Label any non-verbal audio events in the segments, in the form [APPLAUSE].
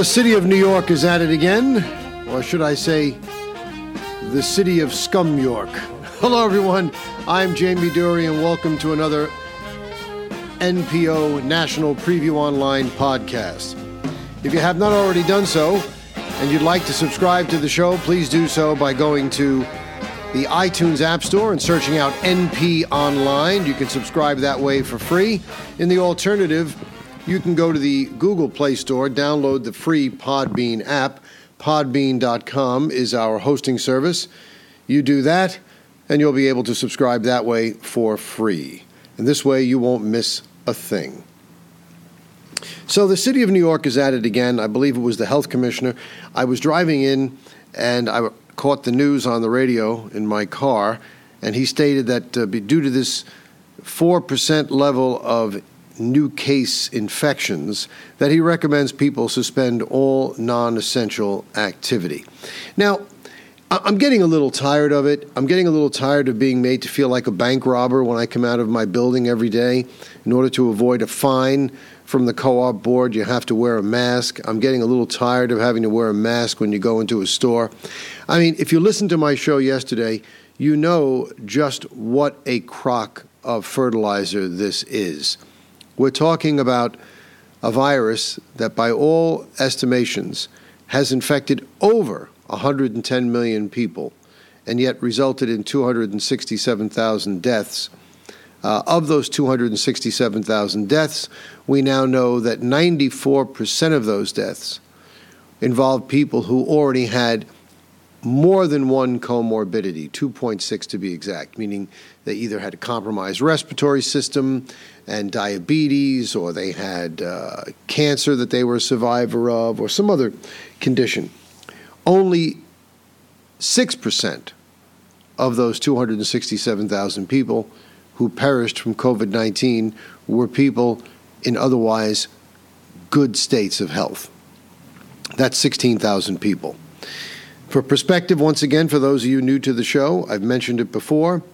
the city of New York is at it again, or should I say, the city of Scum York. [LAUGHS] Hello, everyone. I'm Jamie Dury, and welcome to another NPO National Preview Online podcast. If you have not already done so, and you'd like to subscribe to the show, please do so by going to the iTunes App Store and searching out NP Online. You can subscribe that way for free. In the alternative, you can go to the Google Play Store, download the free Podbean app. Podbean.com is our hosting service. You do that, and you'll be able to subscribe that way for free. And this way, you won't miss a thing. So, the city of New York is at it again. I believe it was the health commissioner. I was driving in and I caught the news on the radio in my car, and he stated that uh, due to this 4% level of new case infections that he recommends people suspend all non essential activity. Now, I'm getting a little tired of it. I'm getting a little tired of being made to feel like a bank robber when I come out of my building every day. In order to avoid a fine from the co op board, you have to wear a mask. I'm getting a little tired of having to wear a mask when you go into a store. I mean, if you listened to my show yesterday, you know just what a crock of fertilizer this is. We're talking about a virus that, by all estimations, has infected over 110 million people and yet resulted in 267,000 deaths. Uh, of those 267,000 deaths, we now know that 94% of those deaths involved people who already had more than one comorbidity, 2.6 to be exact, meaning they either had a compromised respiratory system and diabetes, or they had uh, cancer that they were a survivor of, or some other condition. Only 6% of those 267,000 people who perished from COVID 19 were people in otherwise good states of health. That's 16,000 people. For perspective, once again, for those of you new to the show, I've mentioned it before.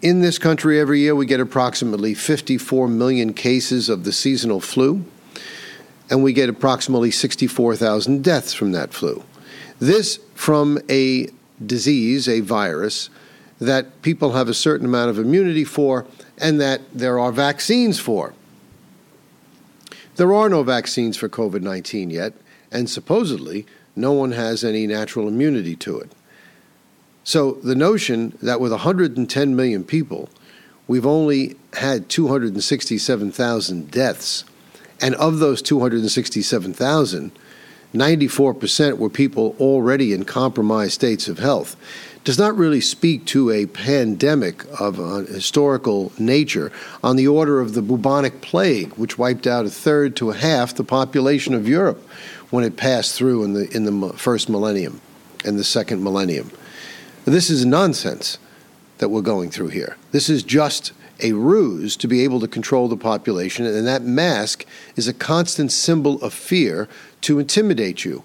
In this country, every year we get approximately 54 million cases of the seasonal flu, and we get approximately 64,000 deaths from that flu. This from a disease, a virus, that people have a certain amount of immunity for and that there are vaccines for. There are no vaccines for COVID 19 yet, and supposedly no one has any natural immunity to it. So the notion that with 110 million people, we've only had 267,000 deaths, and of those 267,000, 94% were people already in compromised states of health does not really speak to a pandemic of a historical nature on the order of the bubonic plague, which wiped out a third to a half the population of Europe when it passed through in the, in the first millennium and the second millennium. This is nonsense that we're going through here. This is just a ruse to be able to control the population, and that mask is a constant symbol of fear to intimidate you.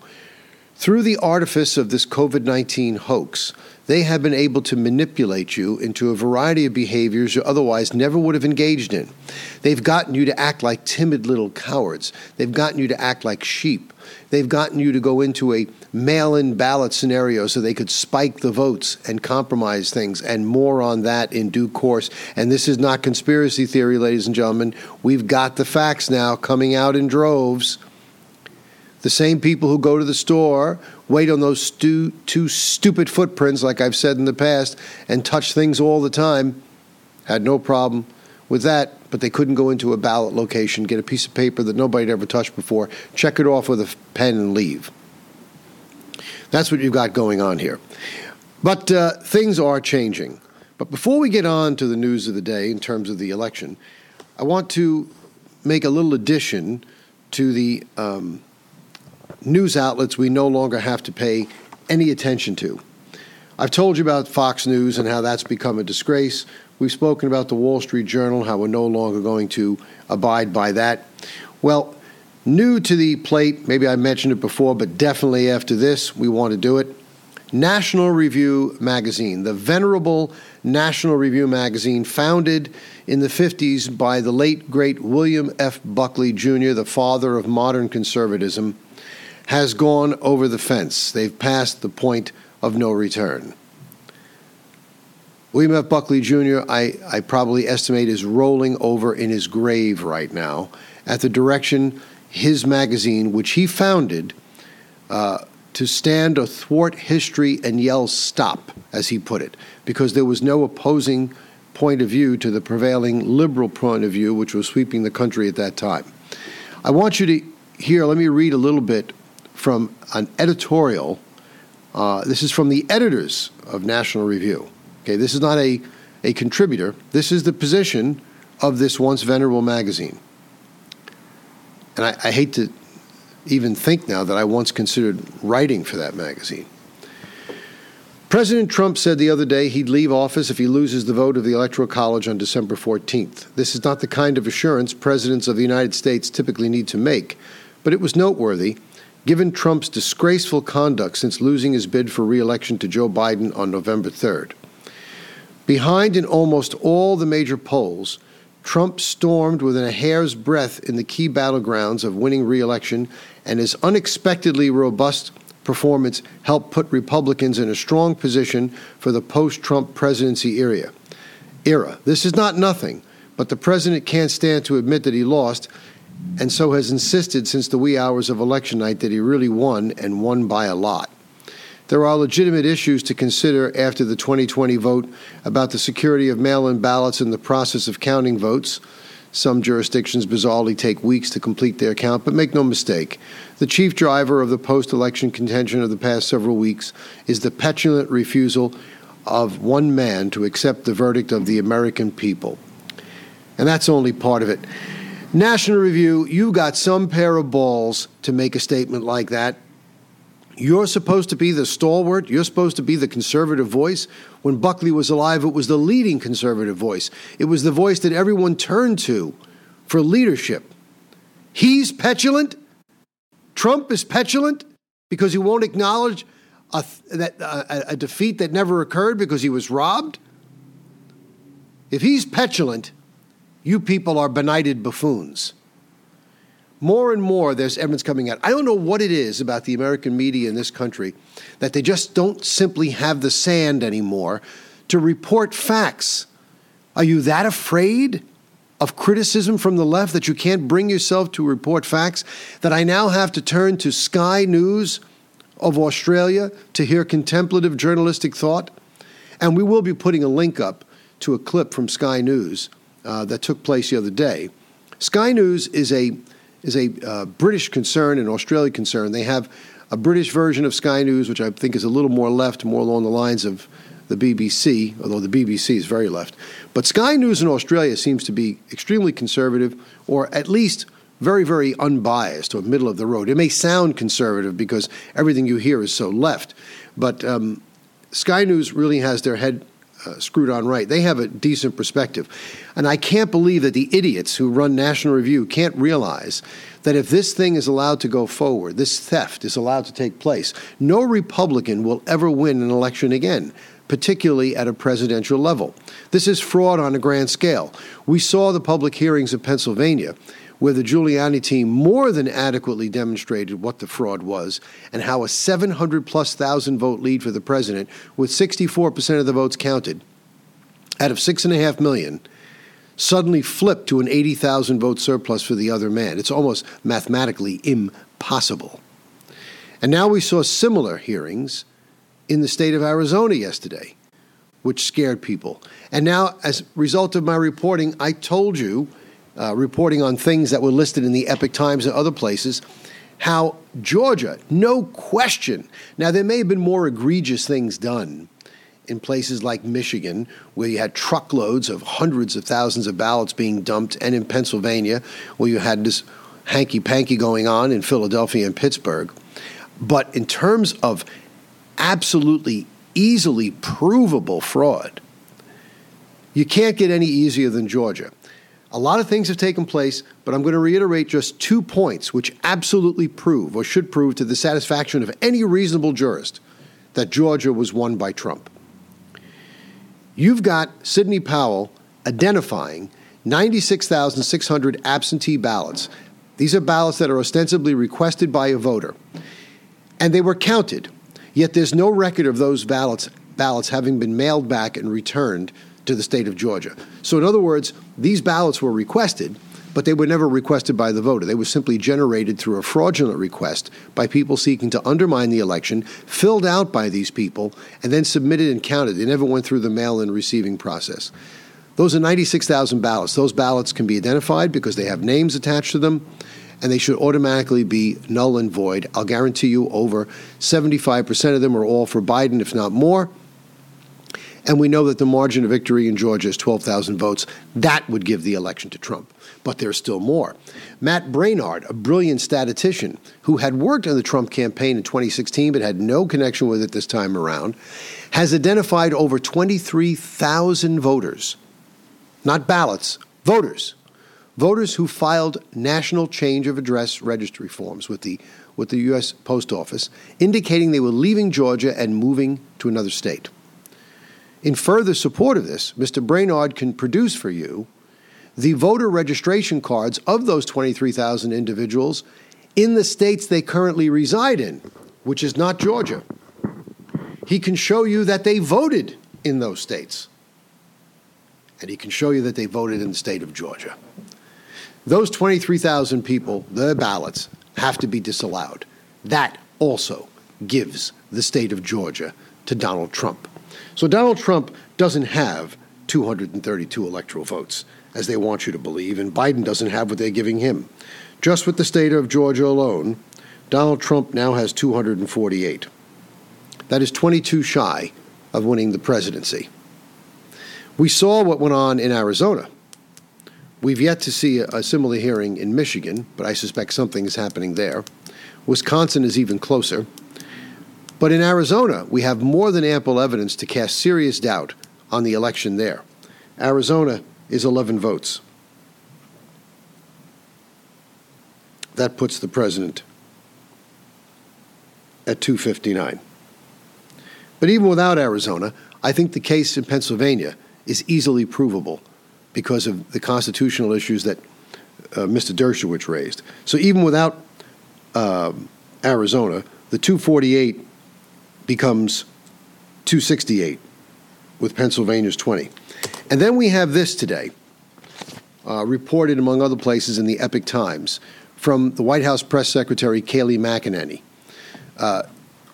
Through the artifice of this COVID 19 hoax, they have been able to manipulate you into a variety of behaviors you otherwise never would have engaged in. They've gotten you to act like timid little cowards. They've gotten you to act like sheep. They've gotten you to go into a mail in ballot scenario so they could spike the votes and compromise things, and more on that in due course. And this is not conspiracy theory, ladies and gentlemen. We've got the facts now coming out in droves. The same people who go to the store, wait on those stu- two stupid footprints, like I've said in the past, and touch things all the time, had no problem with that, but they couldn't go into a ballot location, get a piece of paper that nobody had ever touched before, check it off with a pen, and leave. That's what you've got going on here. But uh, things are changing. But before we get on to the news of the day in terms of the election, I want to make a little addition to the um, news outlets we no longer have to pay any attention to. I've told you about Fox News and how that's become a disgrace. We've spoken about the Wall Street Journal, how we're no longer going to abide by that. Well, New to the plate, maybe I mentioned it before, but definitely after this, we want to do it. National Review magazine, the venerable National Review magazine, founded in the 50s by the late, great William F. Buckley Jr., the father of modern conservatism, has gone over the fence. They've passed the point of no return. William F. Buckley Jr., I, I probably estimate, is rolling over in his grave right now at the direction his magazine, which he founded, uh, to stand athwart history and yell stop, as he put it, because there was no opposing point of view to the prevailing liberal point of view, which was sweeping the country at that time. I want you to hear, let me read a little bit from an editorial. Uh, this is from the editors of National Review. Okay, this is not a, a contributor, this is the position of this once venerable magazine. And I, I hate to even think now that I once considered writing for that magazine. President Trump said the other day he'd leave office if he loses the vote of the Electoral College on December 14th. This is not the kind of assurance presidents of the United States typically need to make, but it was noteworthy given Trump's disgraceful conduct since losing his bid for re election to Joe Biden on November 3rd. Behind in almost all the major polls, Trump stormed within a hair's breadth in the key battlegrounds of winning re election, and his unexpectedly robust performance helped put Republicans in a strong position for the post Trump presidency era. era. This is not nothing, but the president can't stand to admit that he lost, and so has insisted since the wee hours of election night that he really won and won by a lot. There are legitimate issues to consider after the 2020 vote about the security of mail in ballots and the process of counting votes. Some jurisdictions bizarrely take weeks to complete their count, but make no mistake, the chief driver of the post election contention of the past several weeks is the petulant refusal of one man to accept the verdict of the American people. And that's only part of it. National Review, you've got some pair of balls to make a statement like that. You're supposed to be the stalwart. You're supposed to be the conservative voice. When Buckley was alive, it was the leading conservative voice. It was the voice that everyone turned to for leadership. He's petulant. Trump is petulant because he won't acknowledge a, that, uh, a, a defeat that never occurred because he was robbed. If he's petulant, you people are benighted buffoons more and more there's evidence coming out. I don't know what it is about the American media in this country that they just don't simply have the sand anymore to report facts. Are you that afraid of criticism from the left that you can't bring yourself to report facts that I now have to turn to Sky News of Australia to hear contemplative journalistic thought? And we will be putting a link up to a clip from Sky News uh, that took place the other day. Sky News is a is a uh, British concern and Australia concern. They have a British version of Sky News, which I think is a little more left, more along the lines of the BBC, although the BBC is very left. But Sky News in Australia seems to be extremely conservative, or at least very, very unbiased or middle of the road. It may sound conservative because everything you hear is so left, but um, Sky News really has their head uh, screwed on right. They have a decent perspective. And I can't believe that the idiots who run National Review can't realize that if this thing is allowed to go forward, this theft is allowed to take place, no Republican will ever win an election again particularly at a presidential level. This is fraud on a grand scale. We saw the public hearings of Pennsylvania where the Giuliani team more than adequately demonstrated what the fraud was and how a 700 plus thousand vote lead for the president, with 64% of the votes counted out of 6.5 million, suddenly flipped to an 80,000 vote surplus for the other man. It's almost mathematically impossible. And now we saw similar hearings in the state of Arizona yesterday, which scared people. And now, as a result of my reporting, I told you uh, reporting on things that were listed in the Epoch Times and other places, how Georgia, no question. Now, there may have been more egregious things done in places like Michigan, where you had truckloads of hundreds of thousands of ballots being dumped, and in Pennsylvania, where you had this hanky panky going on in Philadelphia and Pittsburgh. But in terms of absolutely easily provable fraud, you can't get any easier than Georgia. A lot of things have taken place, but I'm going to reiterate just two points which absolutely prove or should prove to the satisfaction of any reasonable jurist that Georgia was won by Trump. You've got Sidney Powell identifying 96,600 absentee ballots. These are ballots that are ostensibly requested by a voter, and they were counted. Yet there's no record of those ballots ballots having been mailed back and returned to the state of Georgia. So, in other words, these ballots were requested, but they were never requested by the voter. They were simply generated through a fraudulent request by people seeking to undermine the election, filled out by these people, and then submitted and counted. They never went through the mail in receiving process. Those are 96,000 ballots. Those ballots can be identified because they have names attached to them, and they should automatically be null and void. I'll guarantee you over 75% of them are all for Biden, if not more. And we know that the margin of victory in Georgia is 12,000 votes. That would give the election to Trump. But there's still more. Matt Braynard, a brilliant statistician who had worked on the Trump campaign in 2016 but had no connection with it this time around, has identified over 23,000 voters, not ballots, voters, voters who filed national change of address registry forms with the with the U.S. Post Office, indicating they were leaving Georgia and moving to another state. In further support of this, Mr. Braynard can produce for you the voter registration cards of those 23,000 individuals in the states they currently reside in, which is not Georgia. He can show you that they voted in those states. And he can show you that they voted in the state of Georgia. Those 23,000 people, their ballots, have to be disallowed. That also gives the state of Georgia to Donald Trump. So Donald Trump doesn't have 232 electoral votes, as they want you to believe, and Biden doesn't have what they're giving him. Just with the state of Georgia alone, Donald Trump now has 248. That is 22 shy of winning the presidency. We saw what went on in Arizona. We've yet to see a, similar hearing in Michigan, but I suspect something is happening there. Wisconsin is even closer. But in Arizona, we have more than ample evidence to cast serious doubt on the election there. Arizona is 11 votes. That puts the president at 259. But even without Arizona, I think the case in Pennsylvania is easily provable because of the constitutional issues that uh, Mr. Dershowitz raised. So even without uh, Arizona, the 248 becomes 268 with Pennsylvania's 20. And then we have this today, uh, reported among other places in the Epoch Times from the White House press secretary Kayleigh McEnany. Uh,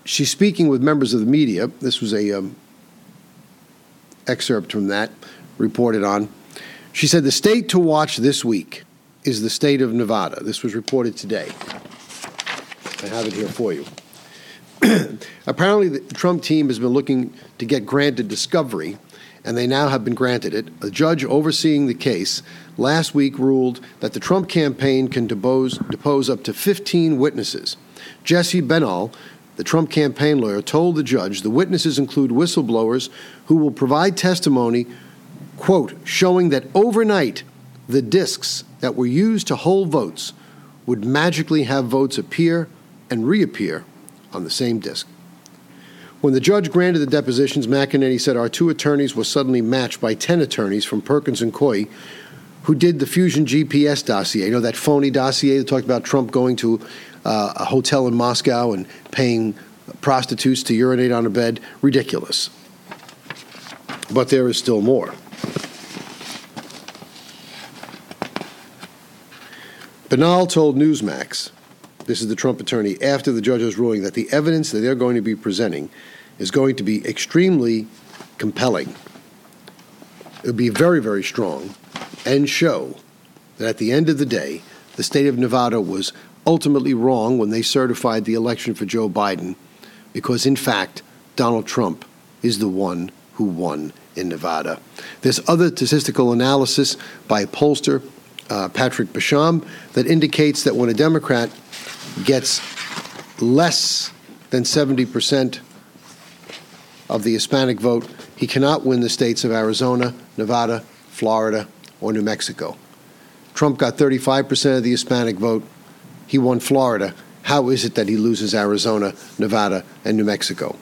she's speaking with members of the media. This was a um, excerpt from that reported on. She said the state to watch this week is the state of Nevada. This was reported today. I have it here for you. [CLEARS THROAT] Apparently, the Trump team has been looking to get granted discovery, and they now have been granted it. A judge overseeing the case last week ruled that the Trump campaign can depose, depose up to 15 witnesses. Jesse Binnall, the Trump campaign lawyer, told the judge the witnesses include whistleblowers who will provide testimony, quote, showing that overnight the disks that were used to hold votes would magically have votes appear and reappear on the same disk. When the judge granted the depositions, McEnany said our two attorneys were suddenly matched by 10 attorneys from Perkins and Coie who did the Fusion GPS dossier. You know, that phony dossier that talked about Trump going to uh, a hotel in Moscow and paying prostitutes to urinate on a bed? Ridiculous. But there is still more. Binnall told Newsmax this is the Trump attorney, after the judge's ruling that the evidence that they're going to be presenting is going to be extremely compelling. It would be very, very strong and show that at the end of the day, the state of Nevada was ultimately wrong when they certified the election for Joe Biden, because in fact, Donald Trump is the one who won in Nevada. There's other statistical analysis by pollster uh, Patrick Basham that indicates that when a Democrat gets less than 70% of the Hispanic vote, he cannot win the states of Arizona, Nevada, Florida, or New Mexico. Trump got 35% of the Hispanic vote. He won Florida. How is it that he loses Arizona, Nevada, and New Mexico?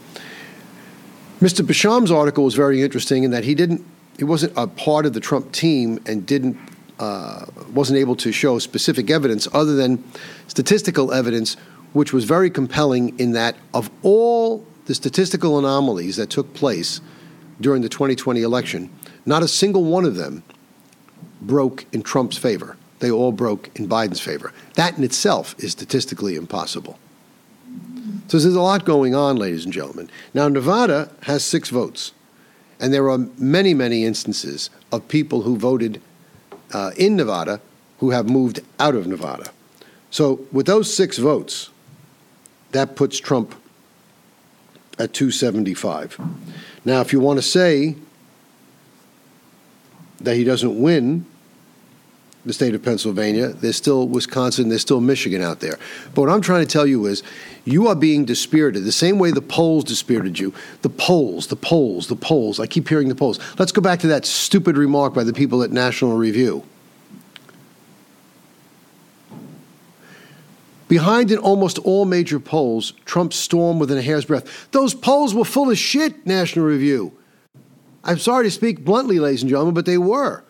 Mr. Basham's article was very interesting in that he didn't, he wasn't a part of the Trump team and didn't, uh, wasn't able to show specific evidence other than statistical evidence, which was very compelling in that of all the statistical anomalies that took place during the 2020 election, not a single one of them broke in Trump's favor. They all broke in Biden's favor. That in itself is statistically impossible. So there's a lot going on, ladies and gentlemen. Now, Nevada has six votes, and there are many, many instances of people who voted uh, in Nevada who have moved out of Nevada. So, with those six votes, that puts Trump at 275. Now, if you want to say that he doesn't win the state of Pennsylvania. There's still Wisconsin. There's still Michigan out there. But what I'm trying to tell you is you are being dispirited the same way the polls dispirited you. The polls, the polls, the polls. I keep hearing the polls. Let's go back to that stupid remark by the people at National Review. Behind in almost all major polls, Trump stormed within a hair's breadth. Those polls were full of shit, National Review. I'm sorry to speak bluntly, ladies and gentlemen, but they were.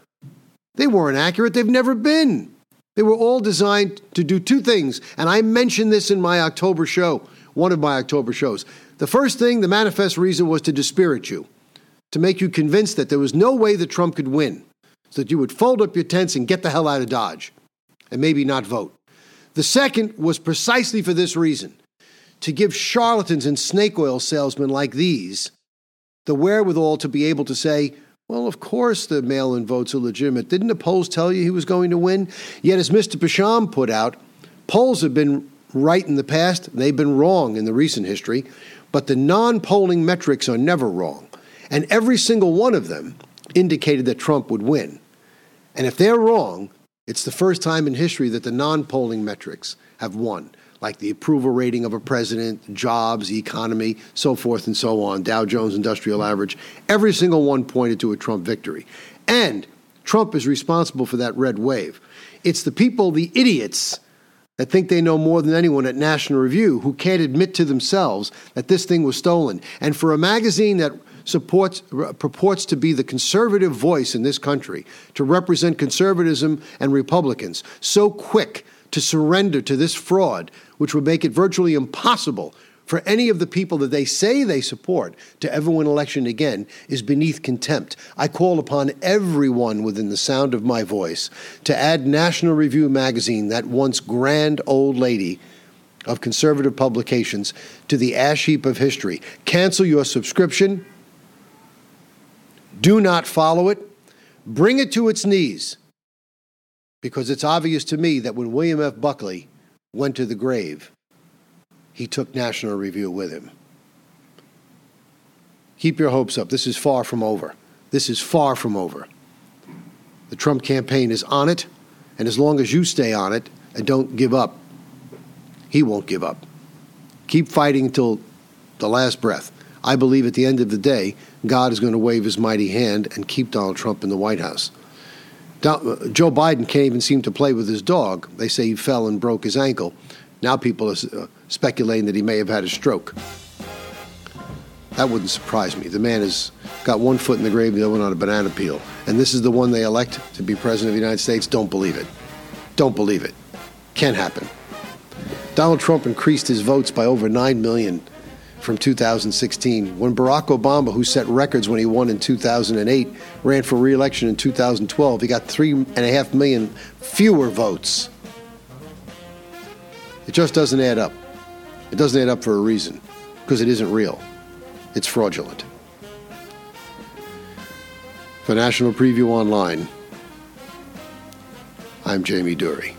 They weren't accurate. They've never been. They were all designed to do two things. And I mentioned this in my October show, one of my October shows. The first thing, the manifest reason, was to dispirit you, to make you convinced that there was no way that Trump could win, so that you would fold up your tents and get the hell out of Dodge and maybe not vote. The second was precisely for this reason to give charlatans and snake oil salesmen like these the wherewithal to be able to say, well, of course the mail in votes are legitimate. Didn't the polls tell you he was going to win? Yet, as Mr. Basham put out, polls have been right in the past, they've been wrong in the recent history, but the non polling metrics are never wrong. And every single one of them indicated that Trump would win. And if they're wrong, it's the first time in history that the non polling metrics have won like the approval rating of a president, jobs, economy, so forth and so on, Dow Jones Industrial Average. Every single one pointed to a Trump victory. And Trump is responsible for that red wave. It's the people, the idiots, that think they know more than anyone at National Review who can't admit to themselves that this thing was stolen. And for a magazine that supports, purports to be the conservative voice in this country, to represent conservatism and Republicans, so quick to surrender to this fraud, which would make it virtually impossible for any of the people that they say they support to ever win election again is beneath contempt. I call upon everyone within the sound of my voice to add National Review magazine, that once grand old lady of conservative publications, to the ash heap of history. Cancel your subscription. Do not follow it. Bring it to its knees because it's obvious to me that when William F. Buckley went to the grave, he took National Review with him. Keep your hopes up. This is far from over. This is far from over. The Trump campaign is on it, and as long as you stay on it and don't give up, he won't give up. Keep fighting until the last breath. I believe at the end of the day, God is going to wave his mighty hand and keep Donald Trump in the White House. Joe Biden can't even seem to play with his dog. They say he fell and broke his ankle. Now people are uh, speculating that he may have had a stroke. That wouldn't surprise me. The man has got one foot in the grave, the other one on a banana peel. And this is the one they elect to be president of the United States. Don't believe it. Don't believe it. Can't happen. Donald Trump increased his votes by over 9 million from 2016. When Barack Obama, who set records when he won in 2008, ran for reelection in 2012, he got three and a half million fewer votes. It just doesn't add up. It doesn't add up for a reason, because it isn't real. It's fraudulent. For National Preview Online, I'm Jamie Dury.